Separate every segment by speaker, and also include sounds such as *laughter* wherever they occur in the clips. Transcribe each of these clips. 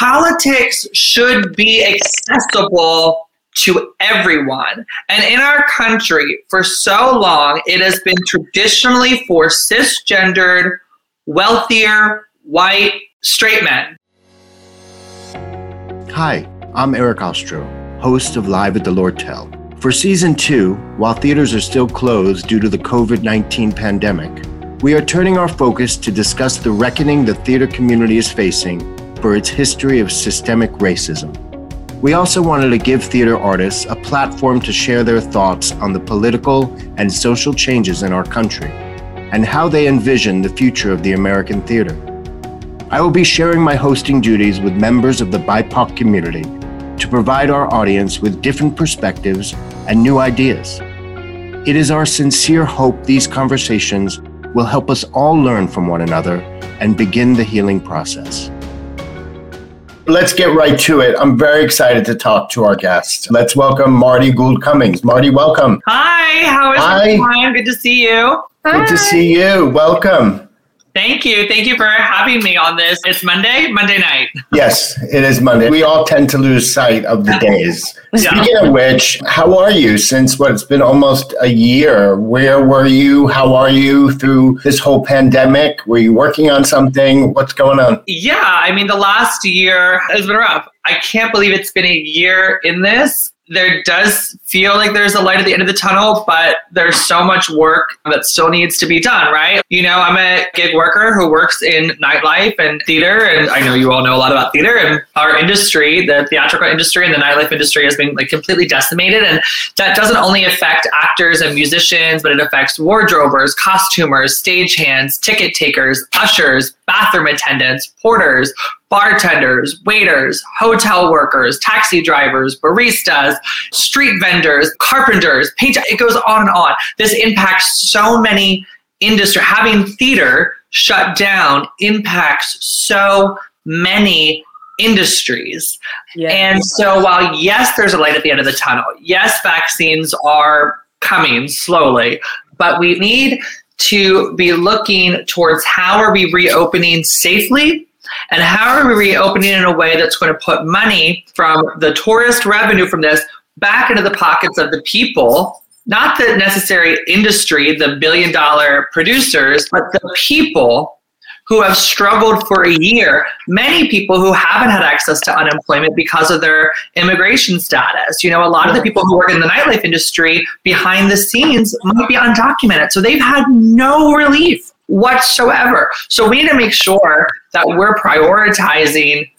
Speaker 1: politics should be accessible to everyone. And in our country, for so long, it has been traditionally for cisgendered, wealthier, white, straight men.
Speaker 2: Hi, I'm Eric Ostro, host of Live at the Lortel. For season two, while theaters are still closed due to the COVID 19 pandemic, we are turning our focus to discuss the reckoning the theater community is facing for its history of systemic racism. We also wanted to give theater artists a platform to share their thoughts on the political and social changes in our country and how they envision the future of the American theater. I will be sharing my hosting duties with members of the BIPOC community to provide our audience with different perspectives and new ideas. It is our sincere hope these conversations will help us all learn from one another and begin the healing process let's get right to it. I'm very excited to talk to our guest. Let's welcome Marty Gould Cummings. Marty, welcome.
Speaker 1: Hi, how is Hi. everyone? Good to see you.
Speaker 2: Good Hi. to see you. Welcome.
Speaker 1: Thank you. Thank you for having me on this. It's Monday, Monday night.
Speaker 2: Yes, it is Monday. We all tend to lose sight of the days. yeah. Speaking of which, how are you since what it's been almost a year? Where were you? How are you through this whole pandemic? Were you working on something? What's going on?
Speaker 1: Yeah, I mean, the last year has been rough. I can't believe it's been a year in this there does feel like there's a light at the end of the tunnel, but there's so much work that still needs to be done, right? You know, I'm a gig worker who works in nightlife and theater, and I know you all know a lot about theater and our industry, the theatrical industry and the nightlife industry has been like completely decimated. And that doesn't only affect actors and musicians, but it affects wardrobers, costumers, stagehands, ticket takers, ushers, bathroom attendants, porters, bartenders, waiters, hotel workers, taxi drivers, baristas, street vendors, carpenters, paint. It goes on and on. This impacts so many industry. Having theater shut down impacts so many industries. Yes. And so while yes, there's a light at the end of the tunnel. Yes, vaccines are coming slowly, but we need to be looking towards how are we reopening safely and how are we reopening in a way that's going to put money from the tourist revenue from this back into the pockets of the people, not the necessary industry, the billion dollar producers, but the people who have struggled for a year, many people who haven't had access to unemployment because of their immigration status. You know, a lot of the people who work in the nightlife industry behind the scenes might be undocumented. So they've had no relief whatsoever. So we need to make sure that we're prioritizing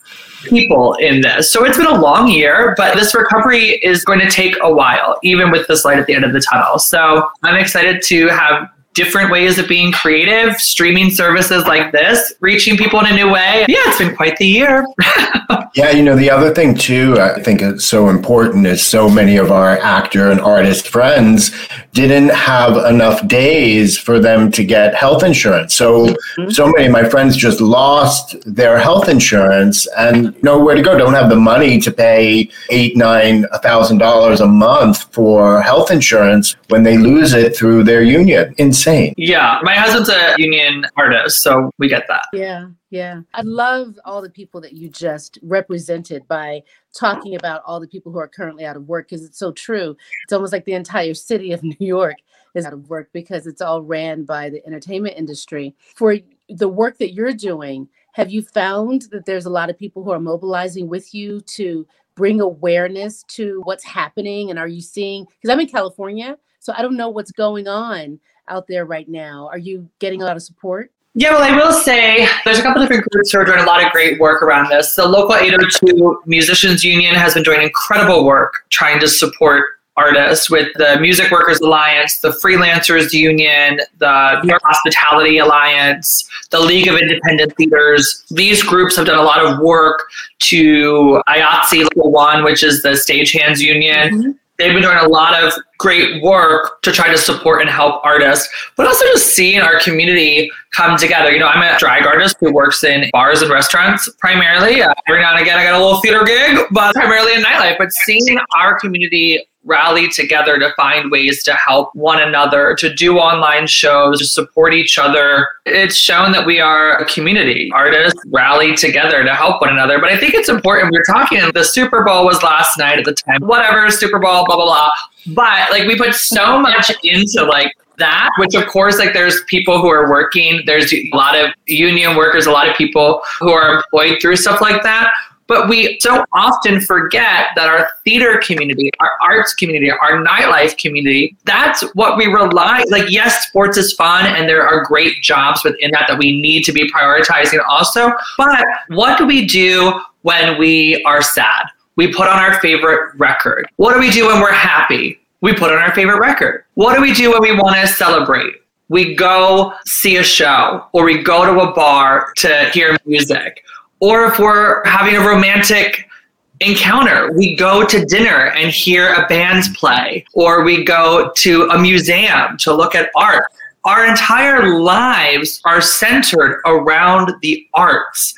Speaker 1: people in this. So it's been a long year, but this recovery is going to take a while, even with this light at the end of the tunnel. So I'm excited to have different ways of being creative, streaming services like this, reaching people in a new way. Yeah, it's been quite the year. *laughs*
Speaker 2: yeah, you know, the other thing too, I think is so important is so many of our actor and artist friends didn't have enough days for them to get health insurance. So, mm-hmm. so many of my friends just lost their health insurance and nowhere to go. Don't have the money to pay eight, nine, a thousand dollars a month for health insurance when they lose it through their union. In insane.
Speaker 1: Yeah, my husband's a union artist, so we get that.
Speaker 3: Yeah, yeah. I love all the people that you just represented by talking about all the people who are currently out of work because it's so true. It's almost like the entire city of *laughs* New York is out of work because it's all ran by the entertainment industry. For the work that you're doing, have you found that there's a lot of people who are mobilizing with you to bring awareness to what's happening? And are you seeing, because I'm in California, so I don't know what's going on out there right now? Are you getting a lot of support?
Speaker 1: Yeah, well, I will say there's a couple different groups who are doing a lot of great work around this. The local 802 Musicians Union has been doing incredible work trying to support artists with the Music Workers Alliance, the Freelancers Union, the New York Hospitality Alliance, the League of Independent Theaters. These groups have done a lot of work to IATSE Local One, which is the Stagehands Union. Mm-hmm they've been doing a lot of great work to try to support and help artists, but also just seeing our community come together. You know, I'm a drag artist who works in bars and restaurants primarily. Uh, every now and again, I got a little theater gig, but primarily in nightlife. But seeing our community rally together to find ways to help one another, to do online shows, to support each other. It's shown that we are a community. Artists rally together to help one another. But I think it's important. We are talking, the Super Bowl was last night at the time, whatever, Super Bowl, blah, blah, blah. But like we put so much into like that, which of course, like there's people who are working, there's a lot of union workers, a lot of people who are employed through stuff like that. But we so often forget that our theater community, our arts community, our nightlife community, that's what we rely. Like, yes, sports is fun and there are great jobs within that that we need to be prioritizing also. But what do we do when we are sad? We put on our favorite record. What do we do when we're happy? We put on our favorite record. What do we do when we want to celebrate? We go see a show or we go to a bar to hear music. Or if we're having a romantic encounter, we go to dinner and hear a band play, or we go to a museum to look at art. Our entire lives are centered around the arts.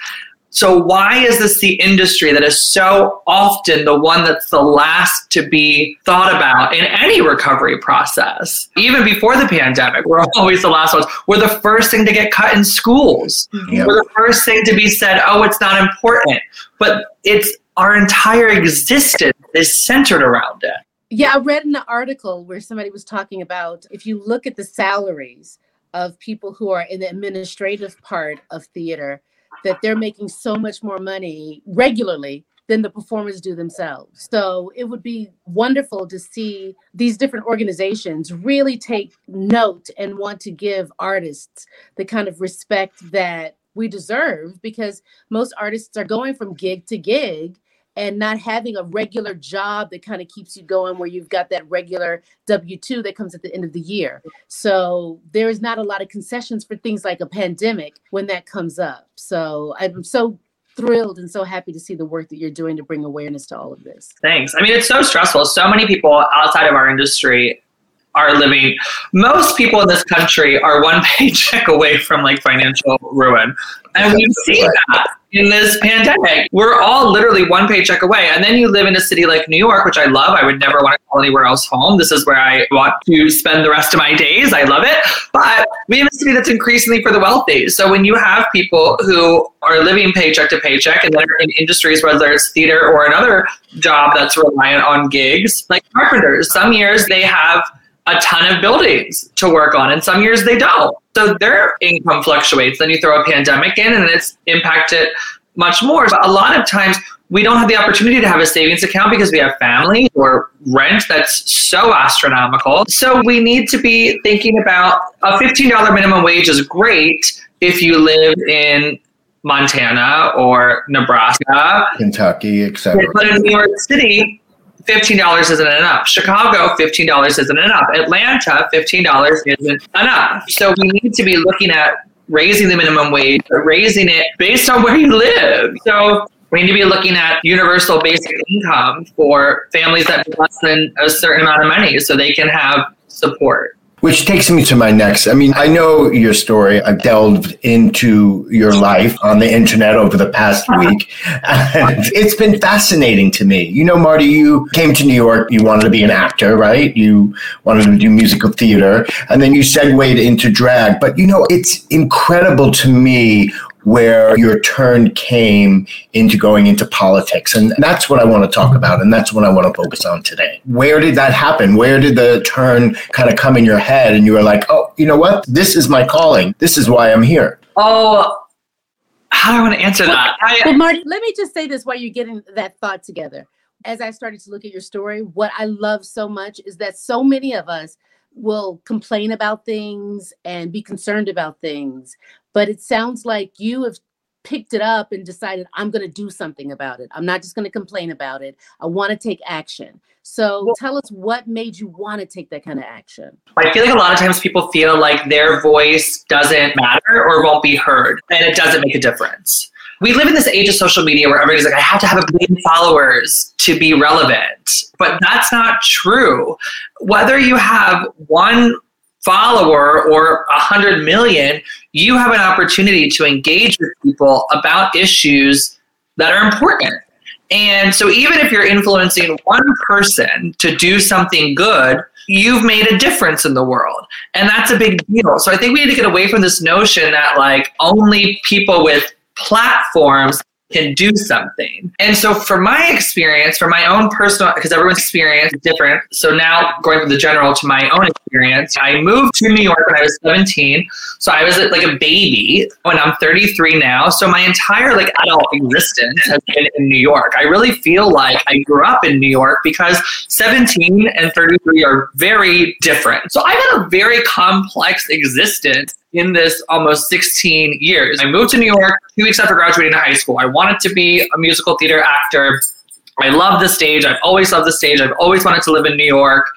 Speaker 1: So, why is this the industry that is so often the one that's the last to be thought about in any recovery process? Even before the pandemic, we're *laughs* always the last ones. We're the first thing to get cut in schools. Yep. We're the first thing to be said, oh, it's not important. But it's our entire existence is centered around it.
Speaker 3: Yeah, I read an article where somebody was talking about if you look at the salaries of people who are in the administrative part of theater, that they're making so much more money regularly than the performers do themselves. So it would be wonderful to see these different organizations really take note and want to give artists the kind of respect that we deserve because most artists are going from gig to gig and not having a regular job that kind of keeps you going where you've got that regular W2 that comes at the end of the year. So there is not a lot of concessions for things like a pandemic when that comes up. So I'm so thrilled and so happy to see the work that you're doing to bring awareness to all of this.
Speaker 1: Thanks. I mean, it's so stressful. So many people outside of our industry are living most people in this country are one *laughs* paycheck away from like financial ruin and we've seen that in this pandemic. We're all literally one paycheck away. And then you live in a city like New York, which I love. I would never want to call anywhere else home. This is where I want to spend the rest of my days. I love it. But we have a city that's increasingly for the wealthy. So when you have people who are living paycheck to paycheck and they're in industries, whether it's theater or another job that's reliant on gigs, like carpenters, some years they have a ton of buildings to work on, and some years they don't. So their income fluctuates. Then you throw a pandemic in, and it's impacted much more. But a lot of times, we don't have the opportunity to have a savings account because we have family or rent that's so astronomical. So we need to be thinking about a $15 minimum wage is great if you live in Montana or Nebraska,
Speaker 2: Kentucky, etc.
Speaker 1: But in New York City, $15 isn't enough. Chicago, $15 isn't enough. Atlanta, $15 isn't enough. So we need to be looking at raising the minimum wage, raising it based on *laughs* where you live. So we need to be looking at universal basic income for families that have less than a certain amount of money so they can have support.
Speaker 2: Which takes me to my next. I mean, I know your story. I've delved into your life on the internet over the past uh-huh. week. And *laughs* it's been fascinating to me. You know, Marty, you came to New York, you wanted to be an actor, right? You wanted to do musical theater, and then you segued into drag. But, you know, it's incredible to me where your turn came into going into politics. And that's what I want to talk about. And that's what I want to focus on today. Where did that happen? Where did the turn kind of come in your head? And you were like, oh, you know what? This is my calling. This is why I'm here.
Speaker 1: Oh, how do I want to answer that?
Speaker 3: Well, Marty, let me just say this while you're getting that thought together. As I started to look at your story, what I love so much is that so many of us will complain about things and be concerned about things. But it sounds like you have picked it up and decided, I'm going to do something about it. I'm not just going to complain about it. I want to take action. So well, tell us what made you want to take that kind of action.
Speaker 1: I feel like a lot of times people feel like their voice doesn't matter or won't be heard, and it doesn't make a difference we live in this age of social media where everybody's like, I have to have a billion followers to be relevant. But that's not true. Whether you have one follower or a hundred million, you have an opportunity to engage with people about issues that are important. And so, even if you're influencing one person to do something good, you've made a difference in the world. And that's a big deal. So, I think we need to get away from this notion that like only people with platforms can do something. And so, for my experience, for my own personal, because everyone's experience is different. So, now going from the general to my own experience, I moved to New York when I was 17. So, I was like a baby when I'm 33 now. So, my entire like adult existence has been in New York. I really feel like I grew up in New York because 17 and 33 are very different. So, I've had a very complex existence in this almost 16 years. I moved to New York two weeks after graduating high school. I wanted to be a musical theater actor. I love the stage. I've always loved the stage. I've always wanted to live in New York.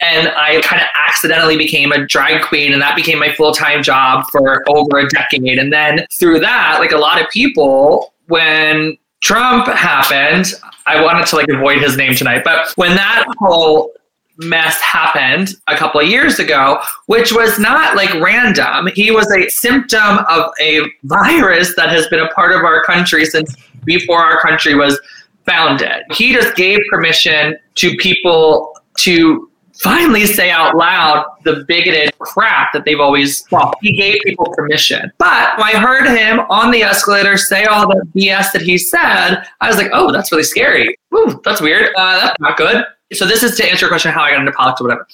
Speaker 1: And I kind of accidentally became a drag queen, and that became my full time job for over a decade. And then through that, like a lot of people, when Trump happened, I wanted to like avoid his name tonight, but when that whole mess happened a couple of years ago, which was not like random. He was a symptom of a virus that has been a part of our country since before our country was founded. He just gave permission to people to finally say out loud the bigoted crap that they've always well He gave people permission. But when I heard him on the escalator say all the BS that he said, I was like, oh, that's really scary. Ooh, that's weird. Uh, that's not good so this is to answer your question how I got into politics or whatever.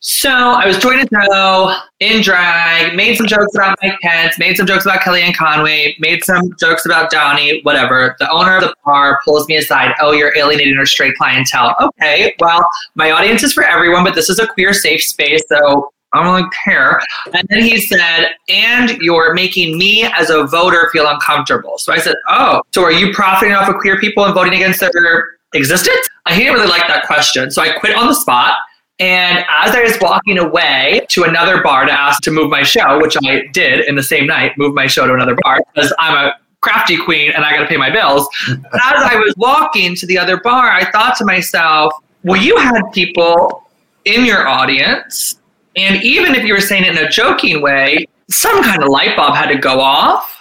Speaker 1: So I was doing a show in drag, made some jokes about Mike Pence, made some jokes about Kellyanne Conway, made some jokes about Donnie, whatever. The owner of the bar pulls me aside. Oh, you're alienating our straight clientele. Okay, well, my audience is for everyone, but this is a queer safe space, so I don't really care. And then he said, and you're making me as a voter feel uncomfortable. So I said, oh, so are you profiting off of queer people and voting against their existence? I didn't really like that question. So I quit on the spot. And as I was walking away to another bar to ask to move my show, which I did in the same night, move my show to another bar because I'm a crafty queen and I got to pay my bills. as I was walking to the other bar, I thought to myself, well, you had people in your audience. And even if you were saying it in a joking way, some kind of light bulb had to go off.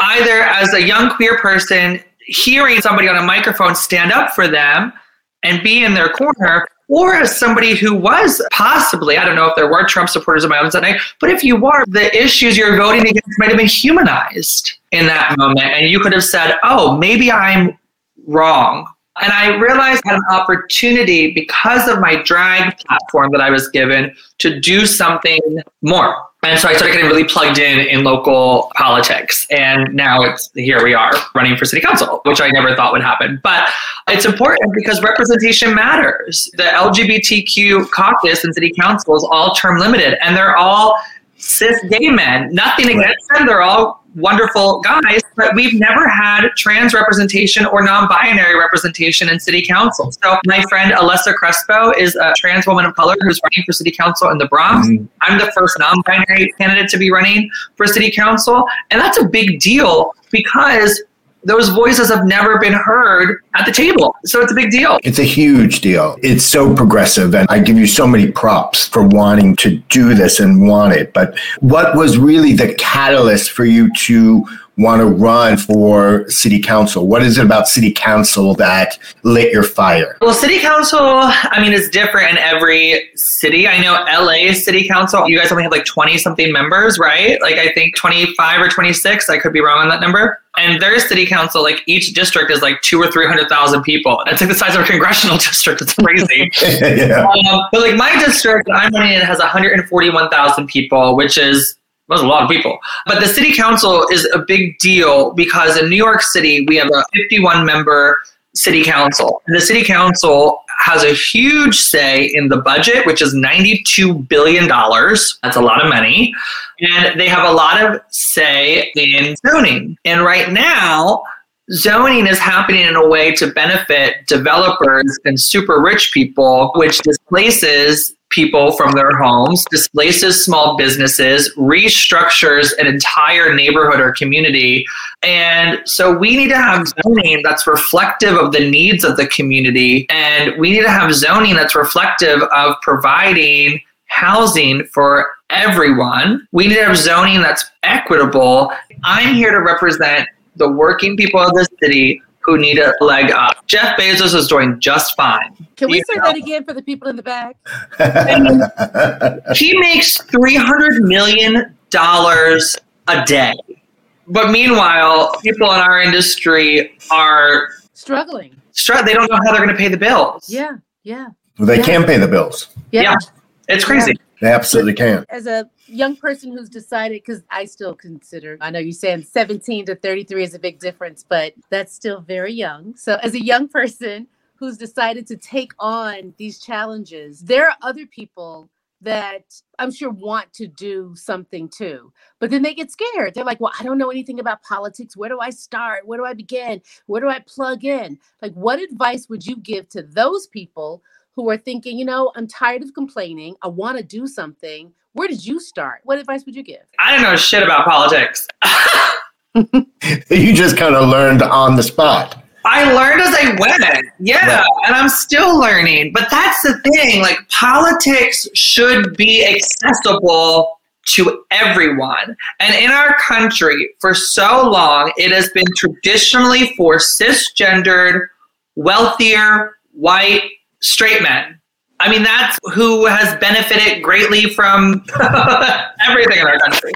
Speaker 1: Either as a young queer person hearing somebody on a microphone stand up for them and be in their corner, or as somebody who was possibly, I don't know if there were Trump supporters in my audience that night, but if you were, the issues you're voting against might have been humanized in that moment. And you could have said, oh, maybe I'm wrong. And I realized I had an opportunity because of my drag platform that I was given to do something more. And so I started getting really plugged in in local politics. And now it's here we are running for city council, which I never thought would happen. But it's important because representation matters. The LGBTQ caucus and city council is all term limited and they're all cis gay men. Nothing against them. They're all wonderful guys, but we've never had trans representation or non-binary representation in city council. So my friend Elisa Crespo is a trans woman of color who's running for city council in the Bronx. Mm-hmm. I'm the first non-binary candidate to be running for city council, and that's a big deal because those voices have never been heard at the table. So it's a big deal.
Speaker 2: It's a huge deal. It's so progressive. And I give you so many props for wanting to do this and want it. But what was really the catalyst for you to want to run for city council? What is it about city council that lit your fire?
Speaker 1: Well, city council, I mean, it's different in every city. I know LA city council, you guys only have like 20 something members, right? Like I think 25 or 26. I could be wrong on that number. And their city council, like each district is like two or 300,000 people. It's like the size of a congressional *laughs* district. It's crazy. *laughs* yeah. um, but like my district I'm running in has 141,000 people, which is that's a lot of people. But the city council is a big deal because in New York City, we have a 51 member city council. And the city council has a huge say in the budget, which is $92 billion. That's a lot of money. And they have a lot of say in zoning. And right now, zoning is happening in a way to benefit developers and super rich people, which displaces people from their homes, displaces small businesses, restructures an entire neighborhood or community. And so we need to have zoning that's reflective of the needs of the community. And we need to have zoning that's reflective of providing housing for everyone. We need to have zoning that's equitable. I'm here to represent the working people of the city who need a leg up. Jeff Bezos is doing just fine.
Speaker 3: Can we say
Speaker 1: know.
Speaker 3: that again for the people in the back?
Speaker 1: He makes $300 million a day. But meanwhile, people in our industry are
Speaker 3: Struggling.
Speaker 1: stressed. They don't know how they're going to pay the bills.
Speaker 3: Yeah, yeah,
Speaker 2: they
Speaker 3: Yeah.
Speaker 2: can pay the bills.
Speaker 3: yeah.
Speaker 1: Yeah. It's crazy.
Speaker 2: They absolutely can.
Speaker 3: As a young person who's decided, because I still consider, I know you're saying 17 to 33 is a big difference, but that's still very young. So, as a young *laughs* person who's decided to take on these challenges, there are other people that I'm sure want to do something too, but then they get scared. They're like, well, I don't know anything about politics. Where do I start? Where do I begin? Where do I plug in? Like, what advice would you give to those people who are thinking, you know, I'm tired of complaining. I want to do something. Where did you start? What advice would you give?
Speaker 1: I don't know shit about politics. *laughs*
Speaker 2: You just kind of learned on the spot.
Speaker 1: I learned as I went. Yeah,
Speaker 2: Right.
Speaker 1: and I'm still learning. But that's the thing. Like politics should be accessible to everyone. And in our country, for so long, it has been traditionally for cisgendered, wealthier, white, straight men. I mean, that's who has benefited greatly from *laughs* everything in our country.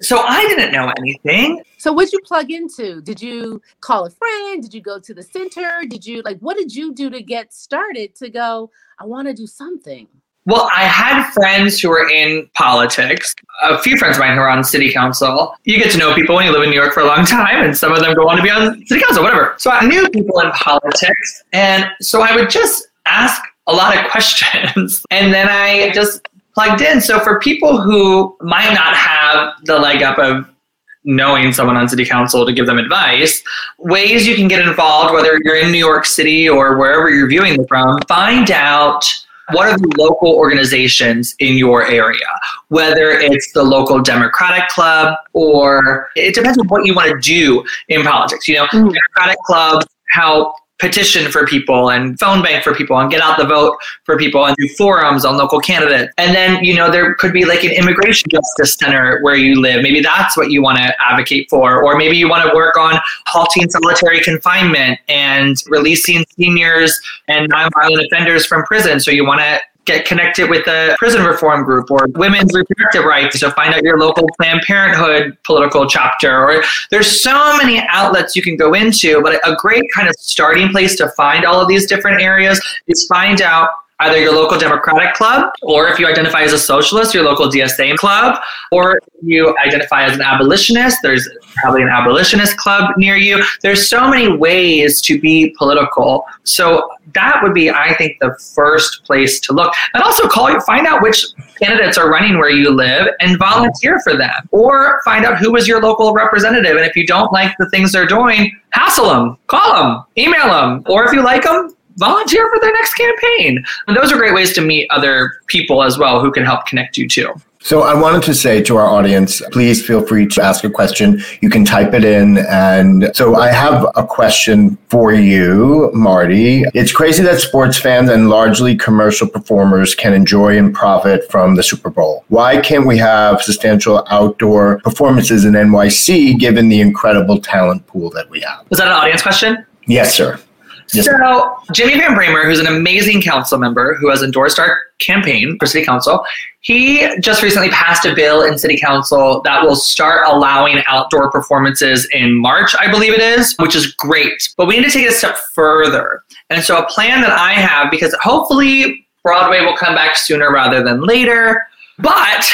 Speaker 1: So I didn't know anything.
Speaker 3: So, what'd you plug into? Did you call a friend? Did you go to the center? Did you like, what did you do to get started to go, I want to do something?
Speaker 1: Well, I had friends who were in politics. A few friends of mine who are on city council. You get to know people when you live in New York for a long time, and some of them go on to be on city council, whatever. So I knew people in politics, and so I would just ask a lot of *laughs* questions, and then I just plugged in. So for people who might not have the leg up of knowing someone on city council to give them advice, ways you can get involved, whether you're in New York City or wherever you're viewing them from, find out what are the local organizations in your area, whether it's the local Democratic Club or it depends on what you want to do in politics. You know,
Speaker 3: Mhm.
Speaker 1: Democratic clubs help petition for people and phone bank for people and get out the vote for people and do forums on local candidates. And then, you know, there could be like an immigration justice center where you live. Maybe that's what you want to advocate for. Or maybe you want to work on halting solitary confinement and releasing seniors and nonviolent offenders from prison. So you want to get connected with the prison reform group or women's reproductive rights. So find out your local Planned Parenthood political chapter. Or there's so many outlets you can go into, but a great kind of starting place to find all of these different areas is find out either your local Democratic club, or if you identify as a socialist, your local DSA club, or you identify as an abolitionist, there's probably an abolitionist club near you. There's so many ways to be political. So that would be, I think, the first place to look. And also call find out which candidates are running where you live and volunteer for them. Or find out who is your local representative. And if you don't like the things they're doing, hassle them, call them, email them. Or if you like them, volunteer for their next campaign. And those are great ways to meet other people as well who can help connect you too.
Speaker 2: So I wanted to say to our audience, please feel free to ask a question. You can type it in. And so I have a question for you, Marty. It's crazy that sports fans and largely commercial performers can enjoy and profit from the Super Bowl. Why can't we have substantial outdoor performances in NYC given the incredible talent pool that we have?
Speaker 1: Was that an audience question?
Speaker 2: Yes, sir. Yes.
Speaker 1: So, Jimmy Van Bramer, who's an amazing council member who has endorsed our campaign for city council, he just recently passed a bill in city council that will start allowing outdoor performances in March, I believe it is, which is great. But we need to take it a step further. And so, a plan that I have, because hopefully Broadway will come back sooner rather than later. But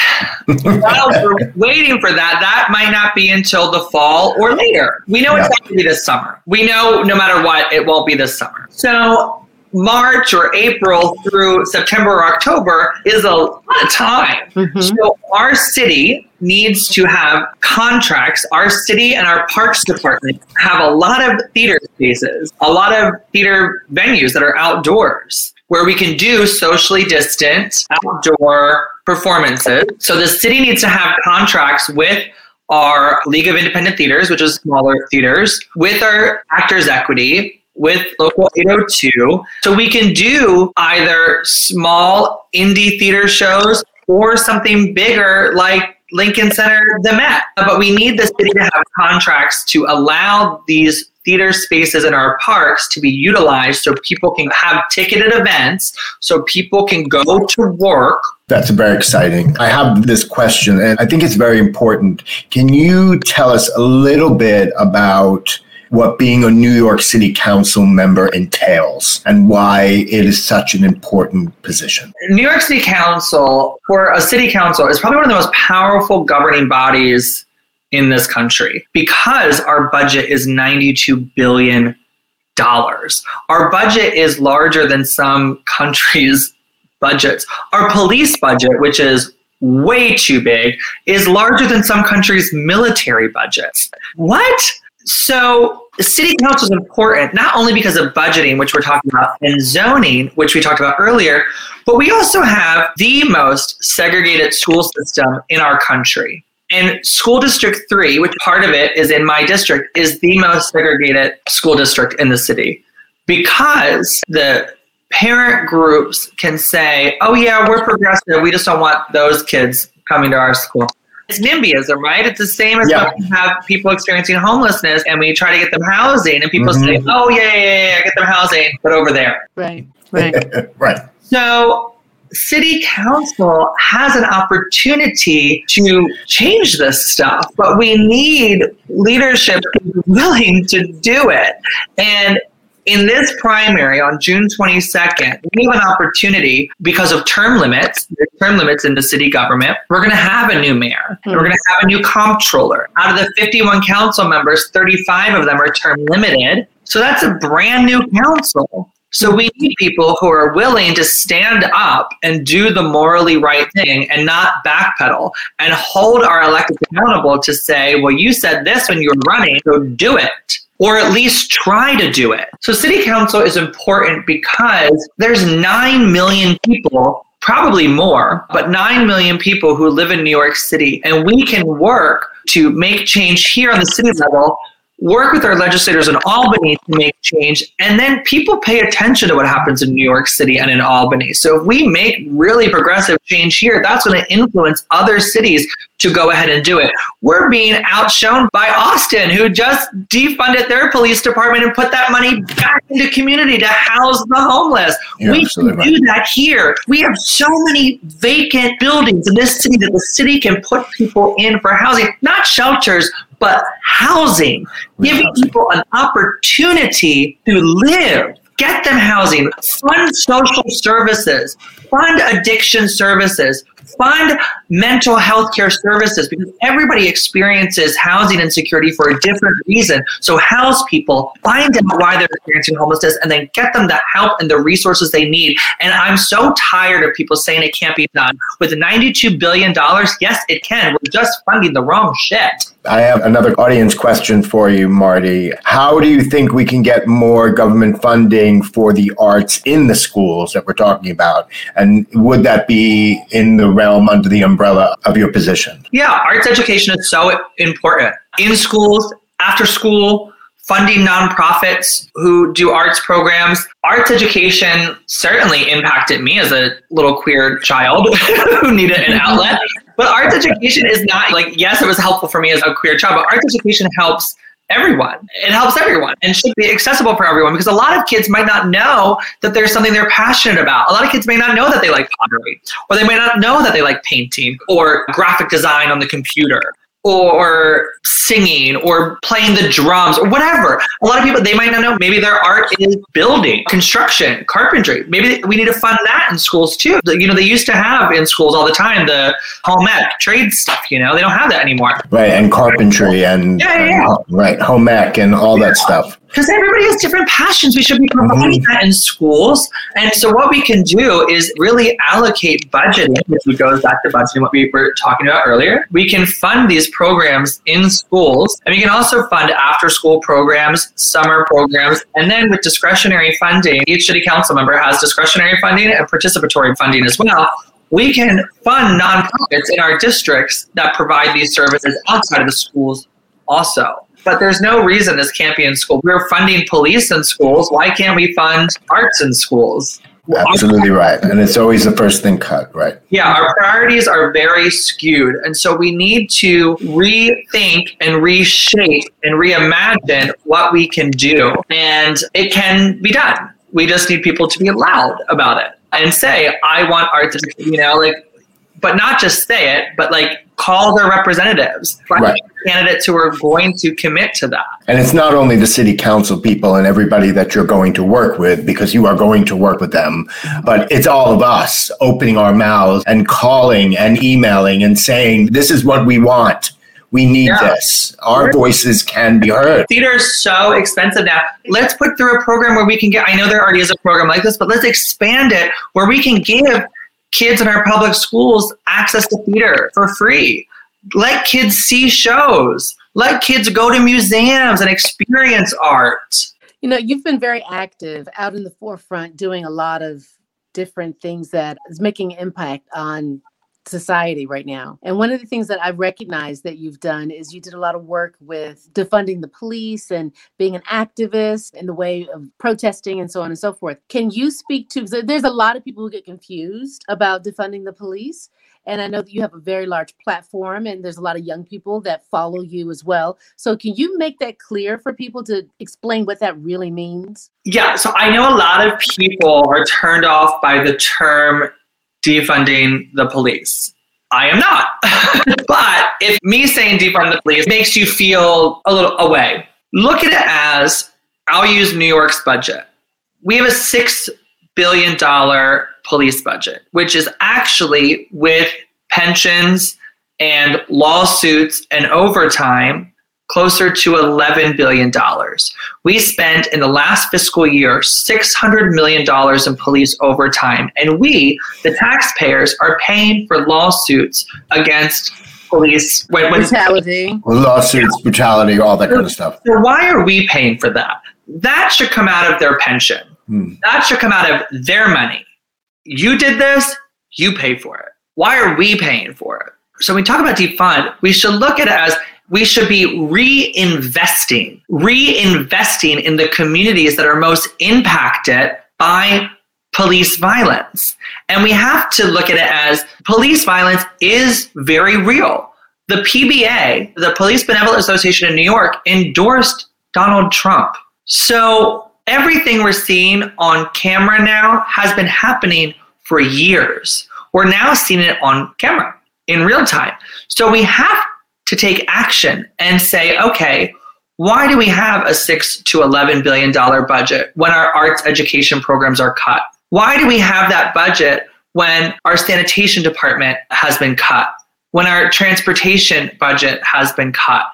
Speaker 1: while we're waiting for that, that might not be until the fall or later. We know it's not going to be this summer. We know no matter what, it won't be this summer. So March or April through September or October is a lot of time. Mm-hmm. So our city needs to have contracts. Our city and our parks department have a lot of theater spaces, a lot of theater venues that are outdoors where we can do socially distant outdoor performances. So the city needs to have contracts with our League of Independent Theaters, which is smaller theaters, with our Actors Equity, with Local 802. So we can do either small indie theater shows or something bigger like Lincoln Center, the Met. But we need the city to have contracts to allow these theater spaces in our parks to be utilized so people can have ticketed events, so people can go to work.
Speaker 2: That's very exciting. I have this question, and I think it's very important. Can you tell us a little bit about? What being a New York City Council member entails and why it is such an important position.
Speaker 1: New York City Council, for a city council, is probably one of the most powerful governing bodies in this country because our budget is $92 billion. Our budget is larger than some countries' budgets. Our police budget, which is way too big, is larger than some countries' military budgets. What? So, city council is important not only because of budgeting, which we're talking about, and zoning, which we talked about earlier, but we also have the most segregated school system in our country. And school district three, which part of it is in my district, is the most segregated school district in the city because the parent groups can say, oh, yeah, we're progressive. We just don't want those kids coming to our school. It's NIMBYism, right? It's the same as yeah. when we have people experiencing homelessness and we try to get them housing, and people mm-hmm. say, oh, yeah, yeah, yeah, I get them housing, but over there.
Speaker 3: Right, *laughs* right.
Speaker 2: right.
Speaker 1: So city council has an opportunity to change this stuff, but we need leadership willing to do it. And in this primary on June 22nd, we have an opportunity because of term limits, term limits in the city government. We're going to have a new mayor. Mm-hmm. We're going to have a new comptroller. Out of the 51 council members, 35 of them are term limited. So that's a brand new council. So we need people who are willing to stand up and do the morally right thing and not backpedal and hold our elected accountable to say, well, you said this when you were running, so do it. Or at least try to do it. So city council is important because there's 9 million people probably more, but 9 million people who live in New York City. And we can work to make change here on the city level work with our legislators in Albany to make change, and then people pay attention to what happens in New York City and in Albany. So if we make really progressive change here, that's going to influence other cities to go ahead and do it. We're being outshone by Austin, who just defunded their police department and put that money back into community to house the homeless. We can right. do that here. We have so many vacant buildings in this city that the city can put people in for housing, not shelters, but housing, giving people an opportunity to live, get them housing, fund social services, fund addiction services, fund mental health care services because everybody experiences housing insecurity for a different reason. So house people, find out why they're experiencing homelessness, and then get them the help and the resources they need. And I'm so tired of people saying it can't be done. With $92 billion, yes, it can. We're just funding the wrong shit.
Speaker 2: I have another audience question for you, Marty. How do you think we can get more government funding for the arts in the schools that we're talking about? And would that be in the realm under the umbrella of your position?
Speaker 1: Yeah, arts education is so important. In schools, after school, funding nonprofits who do arts programs. Arts education certainly impacted me as a little queer child *laughs* who needed an outlet. But arts education is not like, yes, it was helpful for me as a queer child, but arts education helps everyone. It helps everyone and should be accessible for everyone because a lot of kids might not know that there's something they're passionate about. A lot of kids may not know that they like pottery, or they may not know that they like painting or graphic design on the computer or singing or playing the drums or whatever. A lot of people, they might not know, maybe their art is building, construction, carpentry. Maybe we need to fund that in schools too. You know, they used to have in schools all the time the home ec, trade stuff, you know, they don't have that anymore.
Speaker 2: Right, and carpentry and, yeah, yeah, yeah. And, right, home ec and all that stuff
Speaker 1: because everybody has different passions. We should be promoting mm-hmm. that in schools. And so, what we can do is really allocate budgeting, which goes back to budgeting, what we were talking about earlier. We can fund these programs in schools, and we can also fund after school programs, summer programs, and then with discretionary funding, each city council member has discretionary funding and participatory funding as well. We can fund nonprofits in our districts that provide these services outside of the schools also. But there's no reason this can't be in school. We're funding police in schools. Why can't we fund arts in schools?
Speaker 2: Absolutely right. And it's always the first thing cut, right?
Speaker 1: Yeah, our priorities are very skewed. And so we need to rethink and reshape and reimagine what we can do. And it can be done. We just need people to be loud about it and say, I want art to, you know, like, but not just say it, but like call their representatives, right. candidates who are going to commit to that.
Speaker 2: And it's not only the city council people and everybody that you're going to work with, because you are going to work with them, but it's all of us opening our mouths and calling and emailing and saying, this is what we want. We need yeah. this. Our voices can be heard.
Speaker 1: Theater is so expensive now. Let's put through a program where we can get, I know there already is a program like this, but let's expand it where we can give kids in our public schools access to theater for free. Let kids see shows. Let kids go to museums and experience art.
Speaker 3: You know, you've been very active out in the forefront doing a lot of different things that is making impact on society right now. And one of the things that I recognize that you've done is you did a lot of work with defunding the police and being an activist in the way of protesting and so on and so forth. Can you speak to there's a lot of people who get confused about defunding the police and I know that you have a very large platform and there's a lot of young people that follow you as well. So can you make that clear for people to explain what that really means?
Speaker 1: Yeah, so I know a lot of people are turned off by the term defunding the police. I am not. *laughs* but if me saying defund the police makes you feel a little away, look at it as I'll use New York's budget. We have a $6 billion police budget, which is actually with pensions and lawsuits and overtime closer to $11 billion. We spent in the last fiscal year $600 million in police overtime, and we, the taxpayers, are paying for lawsuits against police.
Speaker 3: When, when brutality.
Speaker 2: Lawsuits, brutality, all that kind of stuff.
Speaker 1: So why are we paying for that? That should come out of their pension. Hmm. That should come out of their money. You did this, you pay for it. Why are we paying for it? So when we talk about defund, we should look at it as we should be reinvesting, reinvesting in the communities that are most impacted by police violence. And we have to look at it as police violence is very real. The PBA, the Police Benevolent Association in New York, endorsed Donald Trump. So everything we're seeing on camera now has been happening for years. We're now seeing it on camera in real time. So we have to take action and say, okay, why do we have a six to eleven billion dollar budget when our arts education programs are cut? Why do we have that budget when our sanitation department has been cut? When our transportation budget has been cut?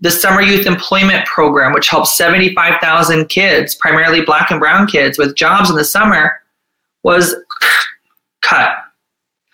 Speaker 1: The summer youth employment program, which helps 75,000 kids, primarily black and brown kids, with jobs in the summer, was cut.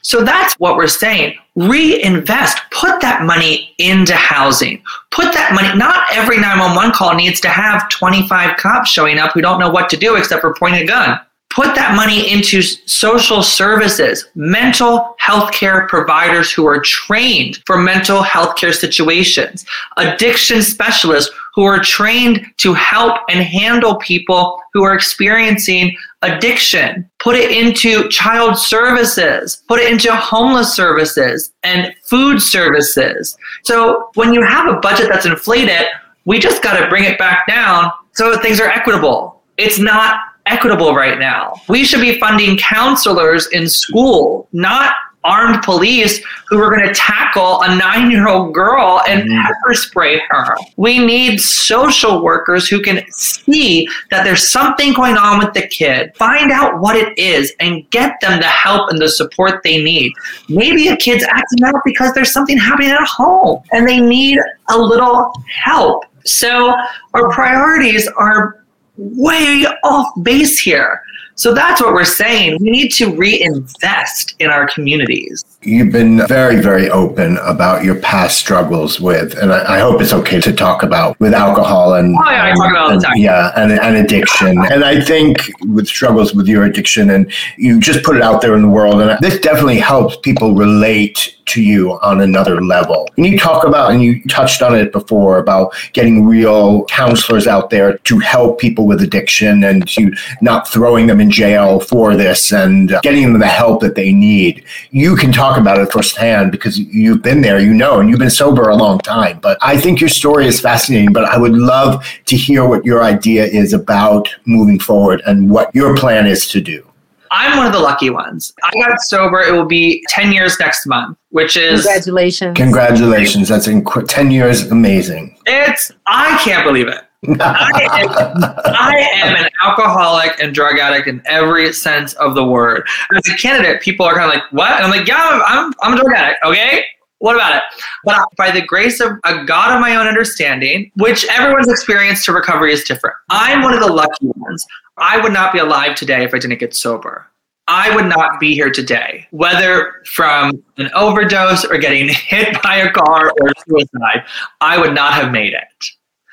Speaker 1: So that's what we're saying. Reinvest. Put that money into housing. Put that money, not every 911 call needs to have 25 cops showing up who don't know what to do except for pointing a gun. Put that money into social services, mental health care providers who are trained for mental health care situations, addiction specialists who are trained to help and handle people who are experiencing addiction. Put it into child services, put it into homeless services and food services. So when you have a budget that's inflated, we just got to bring it back down so things are equitable. It's not equitable right now. We should be funding counselors in school, not armed police who are going to tackle a nine year old girl and mm-hmm. pepper spray her. We need social workers who can see that there's something going on with the kid, find out what it is, and get them the help and the support they need. Maybe a kid's acting out because there's something happening at home and they need a little help. So our priorities are way off base here. So that's what we're saying. We need to reinvest in our communities.
Speaker 2: You've been very, very open about your past struggles with, and I, I hope it's okay to talk about with alcohol and,
Speaker 1: oh, yeah, I talk about all
Speaker 2: yeah, and, and addiction. And I think with struggles with your addiction, and you just put it out there in the world, and this definitely helps people relate to you on another level. And you talk about, and you touched on it before about getting real counselors out there to help people with addiction and to not throwing them in jail for this and getting them the help that they need. You can talk about it firsthand because you've been there, you know, and you've been sober a long time. But I think your story is fascinating, but I would love to hear what your idea is about moving forward and what your plan is to do.
Speaker 1: I'm one of the lucky ones. I got sober. It will be 10 years next month, which is
Speaker 3: congratulations.
Speaker 2: Congratulations. That's inc- 10 years. Amazing.
Speaker 1: It's, I can't believe it. I, am, I am an alcoholic and drug addict in every sense of the word. As a candidate, people are kind of like, what? And I'm like, yeah, I'm, I'm a drug addict. Okay. What about it? But by the grace of a God of my own understanding, which everyone's experience to recovery is different, I'm one of the lucky ones. I would not be alive today if I didn't get sober. I would not be here today, whether from an overdose or getting *laughs* hit by a car or suicide. I would not have made it.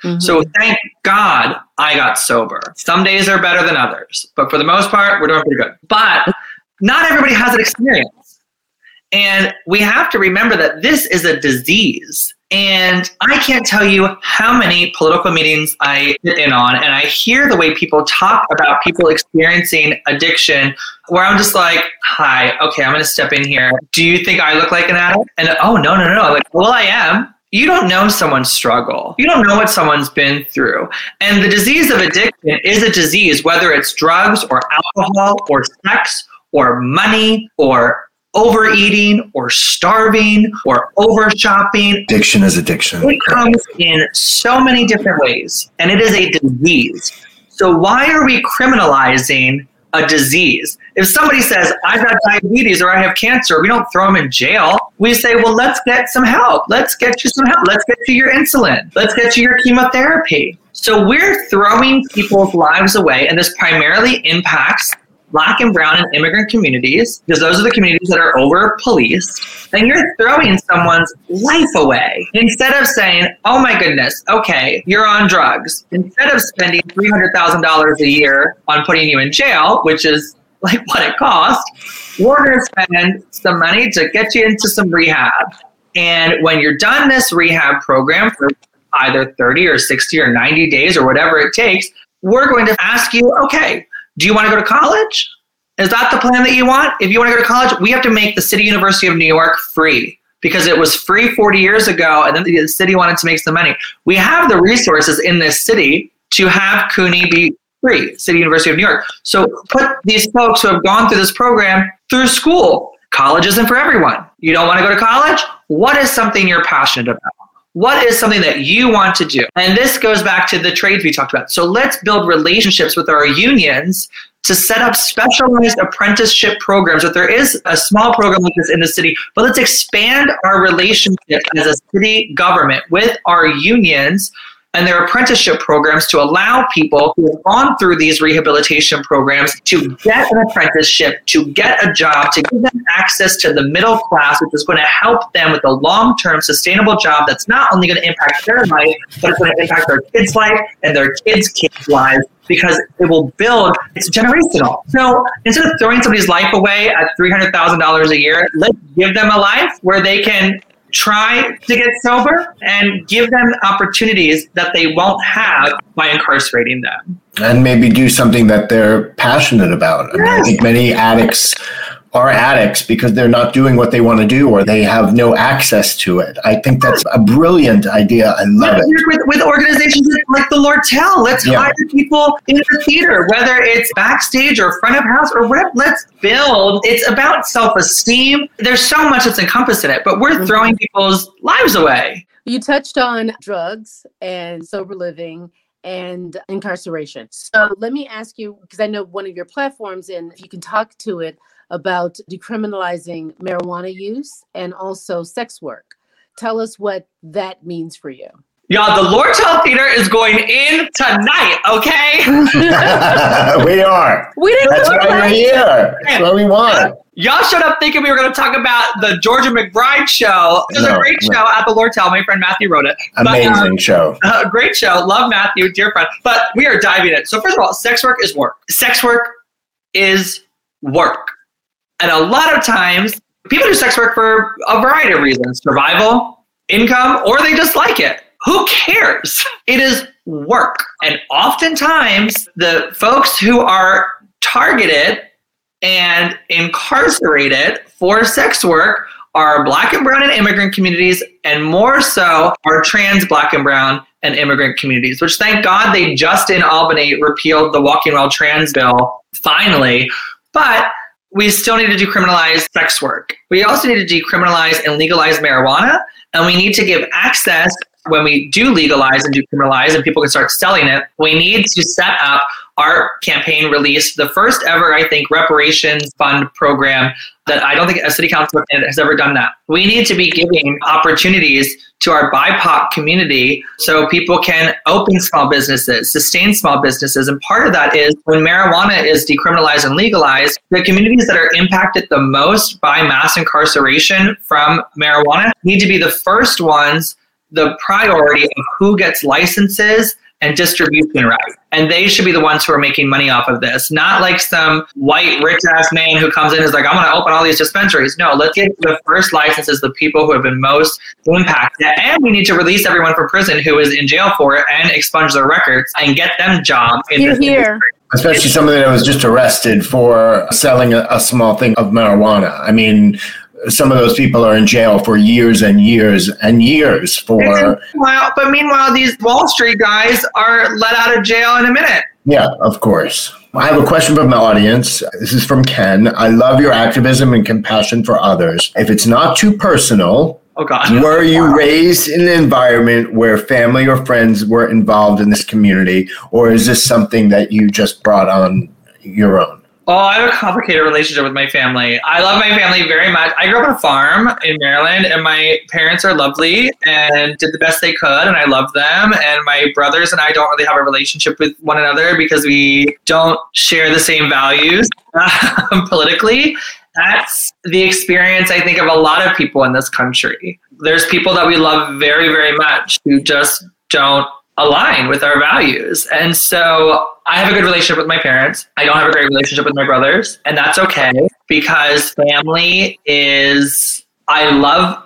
Speaker 1: Mm-hmm. So thank God I got sober. Some days are better than others, but for the most part, we're doing pretty good. But not everybody has an experience. And we have to remember that this is a disease. And I can't tell you how many political meetings I sit in on, and I hear the way people talk about people experiencing addiction, where I'm just like, hi, okay, I'm going to step in here. Do you think I look like an addict? And oh, no, no, no. I'm like, well, I am. You don't know someone's struggle. You don't know what someone's been through. And the disease of addiction is a disease, whether it's drugs or alcohol or sex or money or overeating or starving or over shopping.
Speaker 2: Addiction is addiction.
Speaker 1: It comes in so many different ways, and it is a disease. So, why are we criminalizing a disease? If somebody says, I've got diabetes or I have cancer, we don't throw them in jail. We say, well, let's get some help. Let's get you some help. Let's get you your insulin. Let's get you your chemotherapy. So, we're throwing people's lives away, and this primarily impacts black and brown and immigrant communities, because those are the communities that are over policed, then you're throwing someone's life away. Instead of saying, oh my goodness, okay, you're on drugs, instead of spending $300,000 a year on putting you in jail, which is like what it costs, we're going to spend some money to get you into some rehab. And when you're done this rehab program for either 30 or 60 or 90 days or whatever it takes, we're going to ask you, okay, do you want to go to college? Is that the plan that you want? If you want to go to college, we have to make the City University of New York free because it was free 40 years ago and then the city wanted to make some money. We have the resources in this city to have CUNY be free, City University of New York. So put these folks who have gone through this program through school. College isn't for everyone. You don't want to go to college? What is something you're passionate about? What is something that you want to do? And this goes back to the trades we talked about. So let's build relationships with our unions to set up specialized apprenticeship programs. If there is a small program like this in the city, but let's expand our relationship as a city government with our unions and their apprenticeship programs to allow people who have gone through these rehabilitation programs to get an apprenticeship, to get a job, to give them access to the middle class, which is going to help them with a long term sustainable job that's not only going to impact their life, but it's going to impact their kids' life and their kids' kids' lives because it will build, it's generational. So instead of throwing somebody's life away at $300,000 a year, let's give them a life where they can try to get sober and give them opportunities that they won't have by incarcerating them.
Speaker 2: And maybe do something that they're passionate about. Yes. I, mean, I think many addicts are addicts because they're not doing what they want to do or they have no access to it. I think that's a brilliant idea. I love it.
Speaker 1: With, with organizations like the Lortel, let's yeah. hire people in the theater, whether it's backstage or front of house or whatever. Let's build. It's about self esteem. There's so much that's encompassed in it, but we're mm-hmm. throwing people's lives away.
Speaker 3: You touched on drugs and sober living and incarceration. So let me ask you, because I know one of your platforms, and if you can talk to it about decriminalizing marijuana use and also sex work. Tell us what that means for you.
Speaker 1: Y'all, the Lortel Theater is going in tonight, okay? *laughs*
Speaker 2: we are.
Speaker 3: We didn't
Speaker 2: That's why we're here. That's what we want.
Speaker 1: Y'all showed up thinking we were going to talk about the Georgia McBride show. It was a great
Speaker 2: no.
Speaker 1: show at the Lortel. My friend Matthew wrote it. But, uh,
Speaker 2: Amazing show. *laughs*
Speaker 1: uh, great show. Love Matthew, dear friend. But we are diving in. So, first of all, sex work is work. Sex work is work. And a lot of times, people do sex work for a variety of reasons survival, income, or they just like it. Who cares? It is work. And oftentimes, the folks who are targeted and incarcerated for sex work are black and brown and immigrant communities, and more so are trans black and brown and immigrant communities, which thank God they just in Albany repealed the Walking While Trans bill finally. But we still need to decriminalize sex work. We also need to decriminalize and legalize marijuana, and we need to give access when we do legalize and decriminalize and people can start selling it. We need to set up our campaign released the first ever, I think, reparations fund program that I don't think a city council has ever done that. We need to be giving opportunities to our BIPOC community so people can open small businesses, sustain small businesses. And part of that is when marijuana is decriminalized and legalized, the communities that are impacted the most by mass incarceration from marijuana need to be the first ones, the priority of who gets licenses and distribution rights. And they should be the ones who are making money off of this, not like some white rich ass man who comes in and is like, I'm going to open all these dispensaries. No, let's get the first licenses, the people who have been most impacted. And we need to release everyone from prison who is in jail for it and expunge their records and get them jobs. in
Speaker 3: Here,
Speaker 1: this
Speaker 3: here.
Speaker 1: industry.
Speaker 2: Especially somebody that was just arrested for selling a, a small thing of marijuana. I mean, some of those people are in jail for years and years and years for.
Speaker 1: Meanwhile, but meanwhile, these Wall Street guys are let out of jail in a minute.
Speaker 2: Yeah, of course. I have a question from the audience. This is from Ken. I love your activism and compassion for others. If it's not too personal,
Speaker 1: Oh God.
Speaker 2: were you raised in an environment where family or friends were involved in this community, or is this something that you just brought on your own?
Speaker 1: Oh, I have a complicated relationship with my family. I love my family very much. I grew up on a farm in Maryland, and my parents are lovely and did the best they could, and I love them. And my brothers and I don't really have a relationship with one another because we don't share the same values um, *laughs* politically. That's the experience, I think, of a lot of people in this country. There's people that we love very, very much who just don't align with our values. And so I have a good relationship with my parents. I don't have a great relationship with my brothers, and that's okay because family is, I love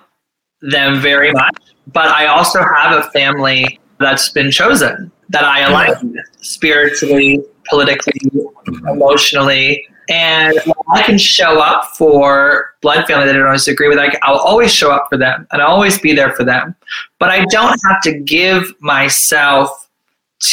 Speaker 1: them very much, but I also have a family that's been chosen that I align with spiritually, politically, emotionally. And I can show up for blood family that I don't always agree with, I, I'll always show up for them and I'll always be there for them. But I don't have to give myself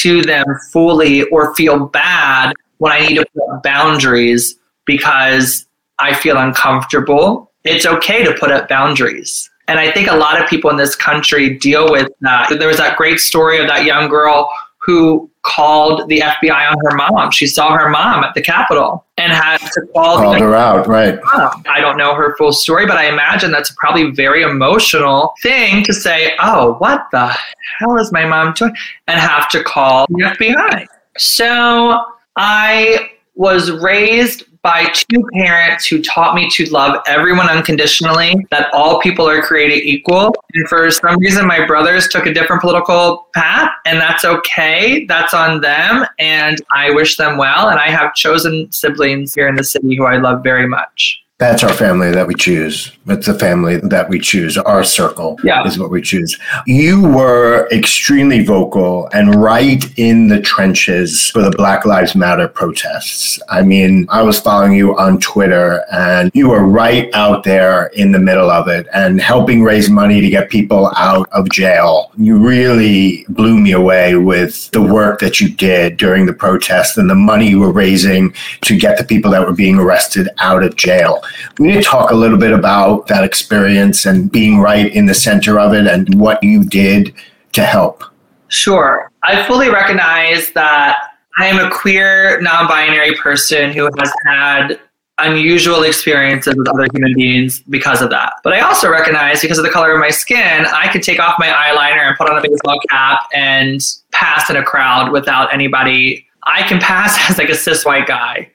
Speaker 1: to them fully or feel bad when I need to put up boundaries because I feel uncomfortable. It's okay to put up boundaries. And I think a lot of people in this country deal with that. There was that great story of that young girl who called the FBI on her mom. She saw her mom at the Capitol and had to call
Speaker 2: Called her out, right?
Speaker 1: mom. I don't know her full story, but I imagine that's probably a very emotional thing to say, oh, what the hell is my mom doing? And have to call the FBI. So I was raised by two parents who taught me to love everyone unconditionally, that all people are created equal. And for some reason, my brothers took a different political path, and that's okay. That's on them. And I wish them well. And I have chosen siblings here in the city who I love very much.
Speaker 2: That's our family that we choose. It's the family that we choose. Our circle
Speaker 1: Yeah.
Speaker 2: is what we choose. You were extremely vocal and right in the trenches for the Black Lives Matter protests. I mean, I was following you on Twitter and you were right out there in the middle of it and helping raise money to get people out of jail. You really blew me away with the work that you did during the protests and the money you were raising to get the people that were being arrested out of jail. We need to talk a little bit about that experience and being right in the center of it and what you did to help.
Speaker 1: Sure. I fully recognize that I am a queer, non binary person who has had unusual experiences with other human beings because of that. But I also recognize because of the color of my skin, I could take off my eyeliner and put on a baseball cap and pass in a crowd without anybody. I can pass *laughs* as like a cis white guy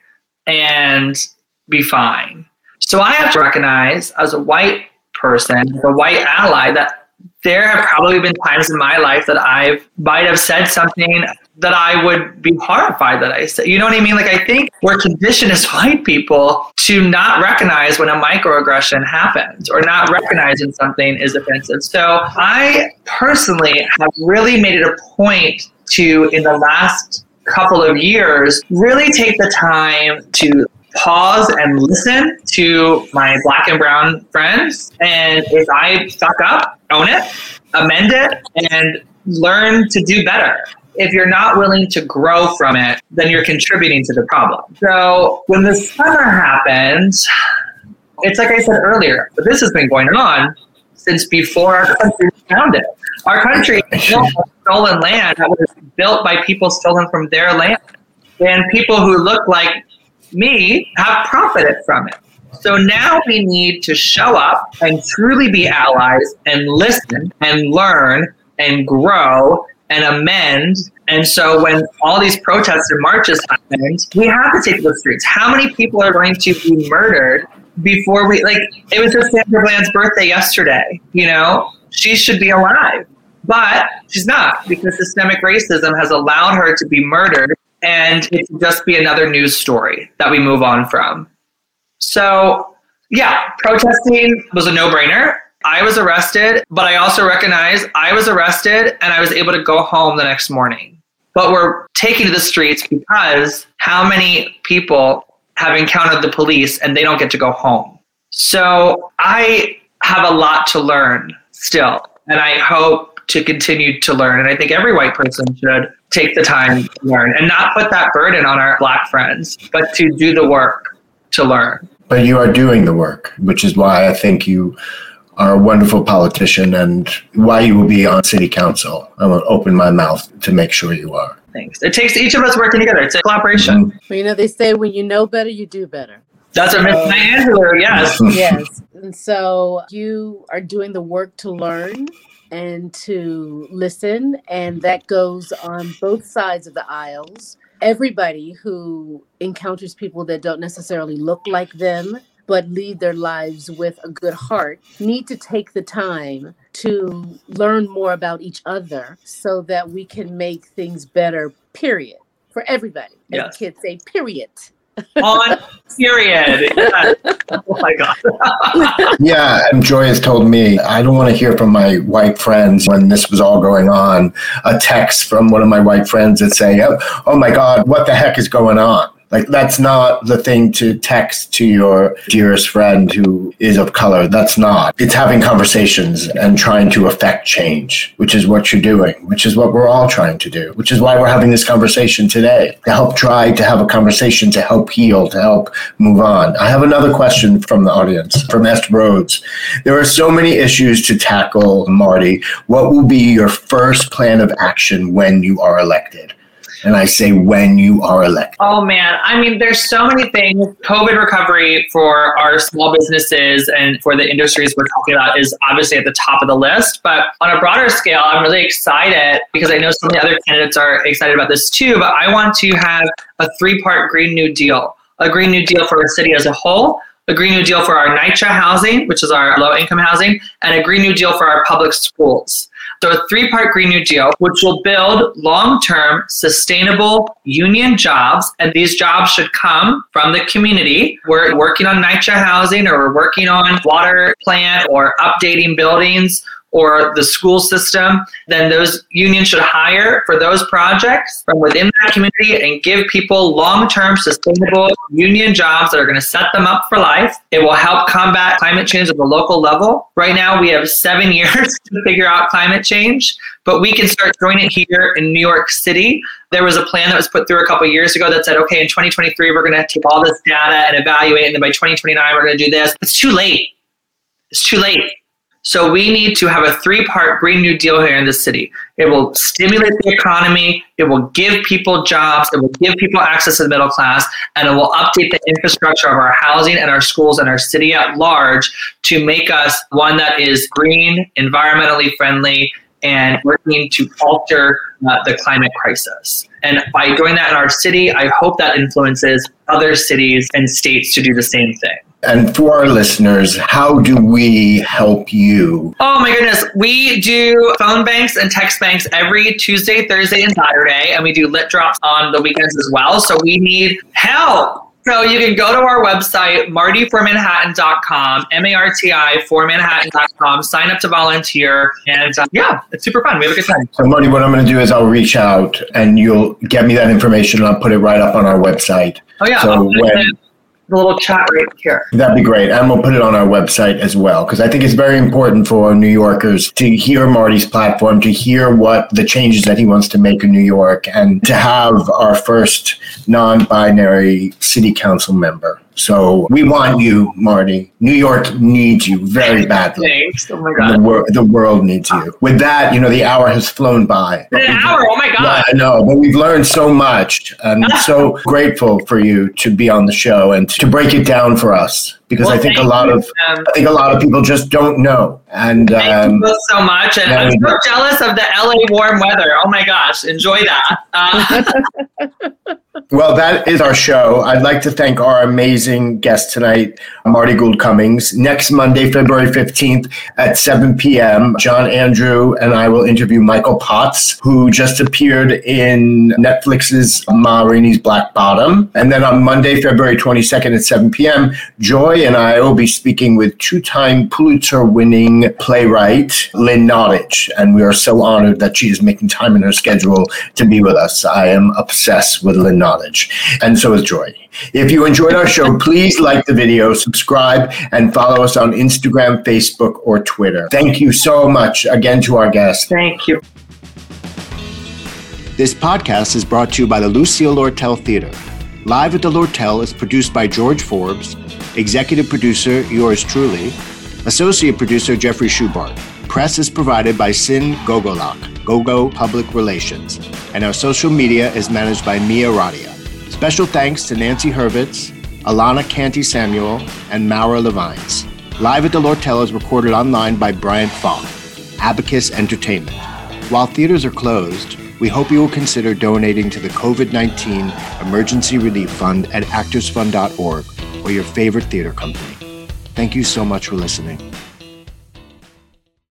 Speaker 1: and be fine. So I have to recognize as a white person, as a white ally, that there have probably been times in my life that I might have said something that I would be horrified that I said. You know what I mean? Like I think we're conditioned as white people to not recognize when a microaggression happens or not recognizing something is offensive. So I personally have really made it a point to in the last couple of years really take the time to pause and listen to my black and brown friends. And if I fuck up, own it, amend it, and learn to do better. If you're not willing to grow from it, then you're contributing to the problem. So when the summer happened, it's like I said earlier, but this has been going on since before our country was founded. Our country is stolen land that was built by people stolen from their land. And people who look like me have profited from it. So now we need to show up and truly be allies and listen and learn and grow and amend. And so when all these protests and marches happened, we have to take the streets. How many people are going to be murdered before we like it was just Sandra Bland's birthday yesterday, you know? She should be alive. But she's not because systemic racism has allowed her to be murdered and it would just be another news story that we move on from. So, yeah, protesting was a no brainer. I was arrested, but I also recognize I was arrested and I was able to go home the next morning. But we're taking to the streets because how many people have encountered the police and they don't get to go home? So I have a lot to learn still. And I hope to continue to learn. And I think every white person should take the time to learn and not put that burden on our black friends, but to do the work to learn.
Speaker 2: But you are doing the work, which is why I think you are a wonderful politician and why you will be on city council. I will open my mouth to make sure you are.
Speaker 1: Thanks. It takes each of us working together. It's a collaboration.
Speaker 3: Mm-hmm. Well, you know, they say when you know better, you do better.
Speaker 1: That's a Miss Angelou, yes. *laughs*
Speaker 3: yes. And so you are doing the work to learn and to listen. And that goes on both sides of the aisles. Everybody who encounters people that don't necessarily look like them, but lead their lives with a good heart, need to take the time to learn more about each other so that we can make things better, period, for everybody. As yes. kids say, period
Speaker 1: on period. Yeah. Oh my God. *laughs*
Speaker 2: yeah, and Joy has told me I don't want to hear from my white friends when this was all going on. A text from one of my white friends that say, "Oh, oh my God, what the heck is going on?" Like that's not the thing to text to your dearest friend who is of color. That's not. It's having conversations and trying to affect change, which is what you're doing, which is what we're all trying to do, which is why we're having this conversation today to help try to have a conversation to help heal, to help move on. I have another question from the audience from Esther Rhodes. There are so many issues to tackle, Marti. What will be your first plan of action when you are elected? And I say when you are elected.
Speaker 1: Oh man, I mean, there's so many things. COVID recovery for our small businesses and for the industries we're talking about is obviously at the top of the list. But on a broader scale, I'm really excited because I know some of the other candidates are excited about this too. But I want to have a three part Green New Deal a Green New Deal for our city as a whole, a Green New Deal for our NYCHA housing, which is our low income housing, and a Green New Deal for our public schools. So, a three part Green New Deal, which will build long term sustainable union jobs. And these jobs should come from the community. We're working on NYCHA housing, or we're working on water plant, or updating buildings, or the school system, then those unions should hire for those projects from within that community and give people long term sustainable union jobs that are going to set them up for life. It will help combat climate change at the local level. Right now, we have seven *laughs* years to figure out climate change, but we can start doing it here in New York City. There was a plan that was put through a couple years ago that said, okay, in 2023, we're going to take all this data and evaluate, and then by 2029, we're going to do this. It's too late. It's too late So we need to have a three part Green New Deal here in the city. It will stimulate the economy, it will give people jobs, it will give people access to the middle class, and it will update the infrastructure of our housing and our schools and our city at large to make us one that is green, environmentally friendly, and working to alter uh, the climate crisis. And by doing that in our city, I hope that influences other cities and states to do the same thing.
Speaker 2: And for our listeners, how do we help you?
Speaker 1: Oh my goodness. We do phone banks and text banks every Tuesday, Thursday, and Saturday. And we do lit drops on the weekends as well. So we need help. So you can go to our website, martiformanhattan.com, M-A-R-T-I for Manhattan.com, sign up to volunteer. And uh, yeah, it's super fun. We have a good time.
Speaker 2: So Marti, what I'm going to do is I'll reach out and you'll get me that information and I'll put it right up on our website.
Speaker 1: Oh yeah.
Speaker 2: So when,
Speaker 1: the little chat right here.
Speaker 2: That'd be great. And we'll put it on our website as well, because I think it's very important for New Yorkers to hear Marti's platform, to hear what the changes that he wants to make in New York, and to have our first non binary city council member. So we want you, Marti. New York needs you very badly.
Speaker 1: Thanks. Oh my God.
Speaker 2: The, wor- the world needs you. With that, you know, the hour has flown by.
Speaker 1: An hour. Oh my God.
Speaker 2: I know, but we've learned so much. And I'm so grateful for you to be on the show and to break it down for us because well, I think a lot you, of um, I think a lot of people just don't know. And
Speaker 1: thank um, you so much. And I'm so jealous of the LA warm weather. Oh my gosh, enjoy that. Uh, *laughs* *laughs*
Speaker 2: well, that is our show. I'd like to thank our amazing guest tonight, Marti Gould Cummings. Next Monday, February 15th at 7 p.m., John Andrew and I will interview Michael Potts, who just appeared in Netflix's Ma Rainey's Black Bottom. And then on Monday, February 22nd at 7 p.m., Joy and I will be speaking with two time Pulitzer winning playwright Lynn Nottage. And we are so honored that she is making time in her schedule to be with us. I am obsessed with Lynn Nottage, and so is Joy. If you enjoyed our show, please like the video, subscribe, and follow us on Instagram, Facebook, or Twitter. Thank you so much again to our guests.
Speaker 1: Thank you.
Speaker 2: This podcast is brought to you by the Lucille Lortel Theater. Live at the Lortel is produced by George Forbes Executive producer, yours truly. Associate producer, Jeffrey Schubart. Press is provided by Sin Gogolak, Gogo Public Relations. And our social media is managed by Mia Radia. Special thanks to Nancy Hurwitz, Alana Canty Samuel, and Maura Levines. Live at the Lortel is recorded online by Brian Falk, Abacus Entertainment. While theaters are closed, we hope you will consider donating to the COVID 19 Emergency Relief Fund at actorsfund.org or your favorite theater company. Thank you so much for listening.